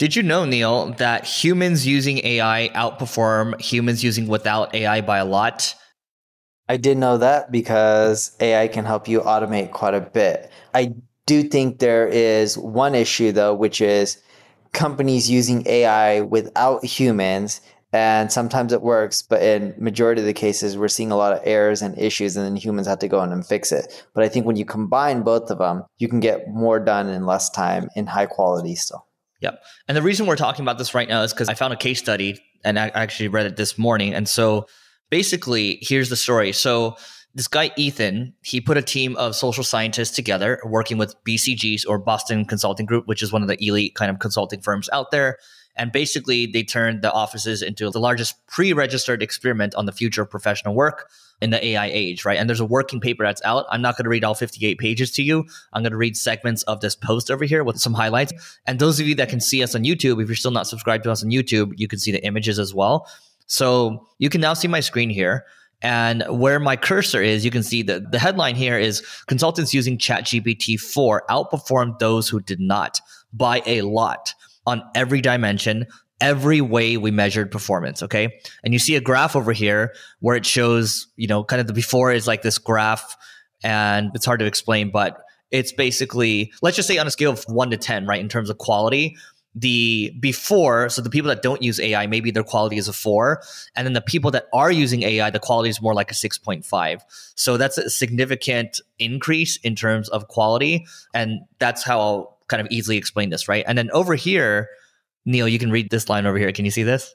Did you know, Neil, that humans using AI outperform humans using without AI by a lot? I did know that because AI can help you automate quite a bit. I do think there is one issue though, which is companies using AI without humans and sometimes it works but in majority of the cases we're seeing a lot of errors and issues and then humans have to go in and fix it but i think when you combine both of them you can get more done in less time in high quality still Yep. And the reason we're talking about this right now is because I found a case study and I actually read it this morning. And so basically, here's the story. So this guy, Ethan, he put a team of social scientists together working with BCGs or Boston Consulting Group, which is one of the elite kind of consulting firms out there. And basically, they turned the offices into the largest pre registered experiment on the future of professional work in the AI age, right? And there's a working paper that's out. I'm not going to read all 58 pages to you. I'm going to read segments of this post over here with some highlights. And those of you that can see us on YouTube, if you're still not subscribed to us on YouTube, you can see the images as well. So you can now see my screen here. And where my cursor is, you can see that the headline here is consultants using ChatGPT 4 outperformed those who did not by a lot on every dimension every way we measured performance. Okay. And you see a graph over here where it shows, you know, kind of the before is like this graph and it's hard to explain, but it's basically, let's just say on a scale of one to 10, right, in terms of quality, the before, so the people that don't use AI, maybe their quality is a four. And then the people that are using AI, the quality is more like a 6.5. So that's a significant increase in terms of quality. And that's how kind of easily explain this, right? And then over here, Neil, you can read this line over here. Can you see this?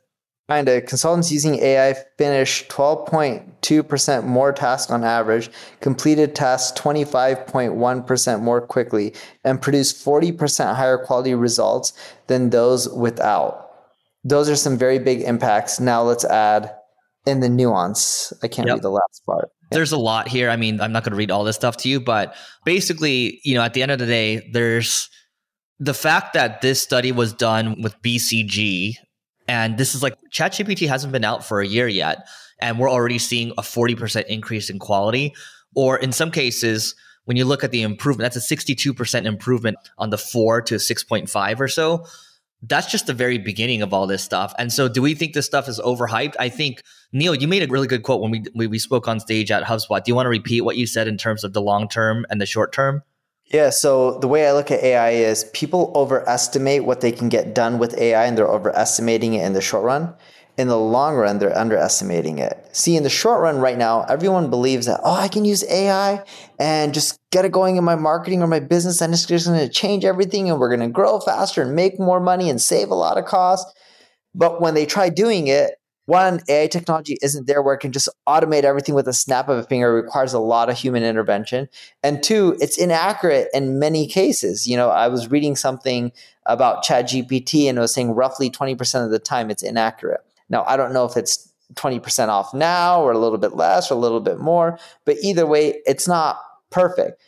Kinda. Consultants using AI finished 12.2% more tasks on average, completed tasks 25.1% more quickly, and produced 40% higher quality results than those without. Those are some very big impacts. Now let's add in the nuance. I can't yep. read the last part. There's a lot here. I mean, I'm not going to read all this stuff to you, but basically, you know, at the end of the day, there's the fact that this study was done with BCG, and this is like ChatGPT hasn't been out for a year yet, and we're already seeing a 40% increase in quality. Or in some cases, when you look at the improvement, that's a 62% improvement on the four to 6.5 or so. That's just the very beginning of all this stuff. And so, do we think this stuff is overhyped? I think, Neil, you made a really good quote when we, we, we spoke on stage at HubSpot. Do you want to repeat what you said in terms of the long term and the short term? Yeah, so the way I look at AI is people overestimate what they can get done with AI and they're overestimating it in the short run. In the long run, they're underestimating it. See, in the short run right now, everyone believes that, oh, I can use AI and just get it going in my marketing or my business and it's just going to change everything and we're going to grow faster and make more money and save a lot of costs. But when they try doing it, one, AI technology isn't there where it can just automate everything with a snap of a finger. It requires a lot of human intervention. And two, it's inaccurate in many cases. You know, I was reading something about ChatGPT and it was saying roughly 20% of the time it's inaccurate. Now, I don't know if it's 20% off now or a little bit less or a little bit more, but either way, it's not perfect.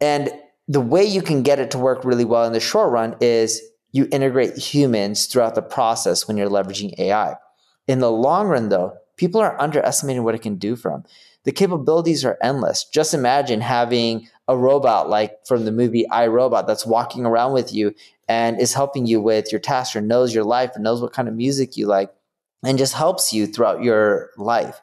And the way you can get it to work really well in the short run is you integrate humans throughout the process when you're leveraging AI. In the long run, though, people are underestimating what it can do for them. The capabilities are endless. Just imagine having a robot like from the movie I Robot that's walking around with you and is helping you with your tasks or knows your life and knows what kind of music you like and just helps you throughout your life.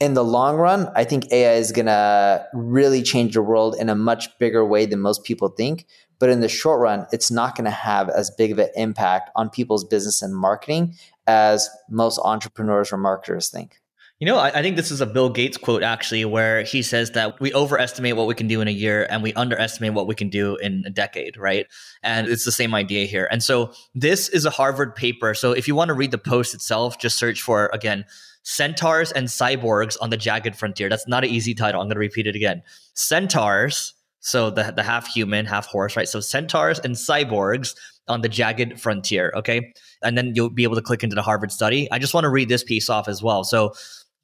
In the long run, I think AI is going to really change the world in a much bigger way than most people think. But in the short run, it's not going to have as big of an impact on people's business and marketing as most entrepreneurs or marketers think. You know, I, I, think this is a Bill Gates quote actually, where he says that we overestimate what we can do in a year and we underestimate what we can do in a decade, right? And it's the same idea here. And so this is a Harvard paper. So if you want to read the post itself, just search for, again, Centaurs and Cyborgs on the Jagged Frontier. That's not an easy title. I'm going to repeat it again. Centaurs, so the, the half human, half horse, right? So Centaurs and Cyborgs on the Jagged Frontier, okay? And then you'll be able to click into the Harvard study. I just want to read this piece off as well. So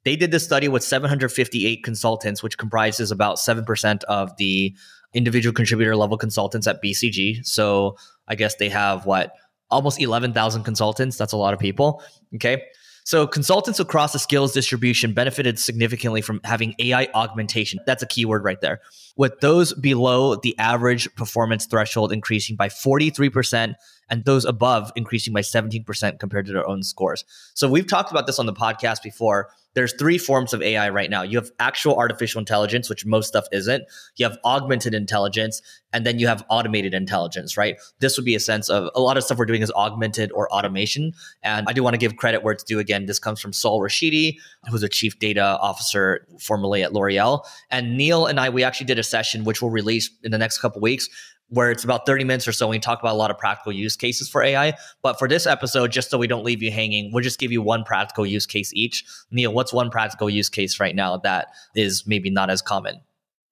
they did this study with 758 consultants, which comprises about 7% of the individual contributor level consultants at BCG. So I guess they have what? Almost 11,000 consultants. That's a lot of people. Okay. So consultants across the skills distribution benefited significantly from having AI augmentation. That's a keyword right there. With those below the average performance threshold increasing by 43% and those above increasing by 17% compared to their own scores. So we've talked about this on the podcast before there's three forms of AI right now. You have actual artificial intelligence, which most stuff isn't. You have augmented intelligence, and then you have automated intelligence, right? This would be a sense of a lot of stuff we're doing is augmented or automation. And I do want to give credit where it's due again. This comes from Sol Rashidi, who's a chief data officer formerly at L'Oreal. And Neil and I, we actually did a session, which we'll release in the next couple weeks, where it's about 30 minutes or so. We talk about a lot of practical use cases for AI. But for this episode, just so we don't leave you hanging, we'll just give you one practical use case each. Neil, what's one practical use case right now that is maybe not as common?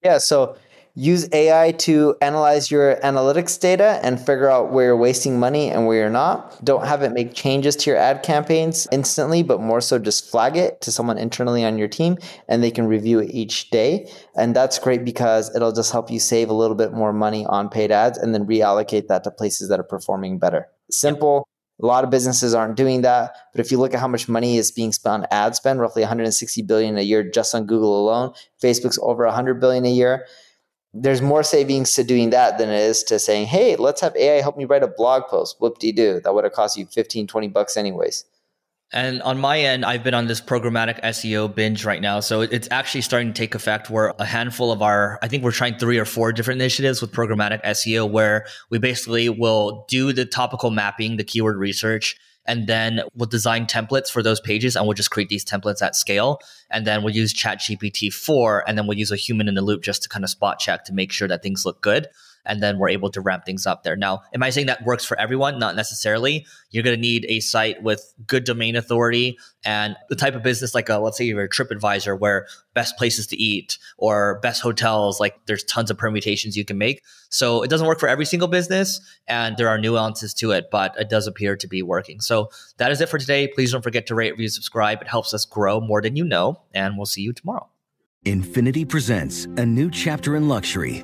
Yeah. So use AI to analyze your analytics data and figure out where you're wasting money and where you're not. Don't have it make changes to your ad campaigns instantly, but more so just flag it to someone internally on your team and they can review it each day. And that's great because it'll just help you save a little bit more money on paid ads and then reallocate that to places that are performing better. Simple. A lot of businesses aren't doing that, but if you look at how much money is being spent on ad spend, roughly 160 billion a year just on Google alone. Facebook's over 100 billion a year there's more savings to doing that than it is to saying, hey, let's have AI help me write a blog post. Whoop de doo. That would have cost you 15, 20 bucks anyways. And on my end, I've been on this programmatic SEO binge right now. So it's actually starting to take effect where a handful of our, I think we're trying three or four different initiatives with programmatic SEO where we basically will do the topical mapping, the keyword research, and then we'll design templates for those pages and we'll just create these templates at scale and then we'll use ChatGPT 4 and then we'll use a human in the loop just to kind of spot check to make sure that things look good and then we're able to ramp things up there. Now, am I saying that works for everyone? Not necessarily. You're going to need a site with good domain authority and the type of business like a, let's say you're a TripAdvisor where best places to eat or best hotels, like there's tons of permutations you can make. So it doesn't work for every single business and there are nuances to it, but it does appear to be working. So that is it for today. Please don't forget to rate, review, subscribe. It helps us grow more than you know, and we'll see you tomorrow. Infiniti presents a new chapter in luxury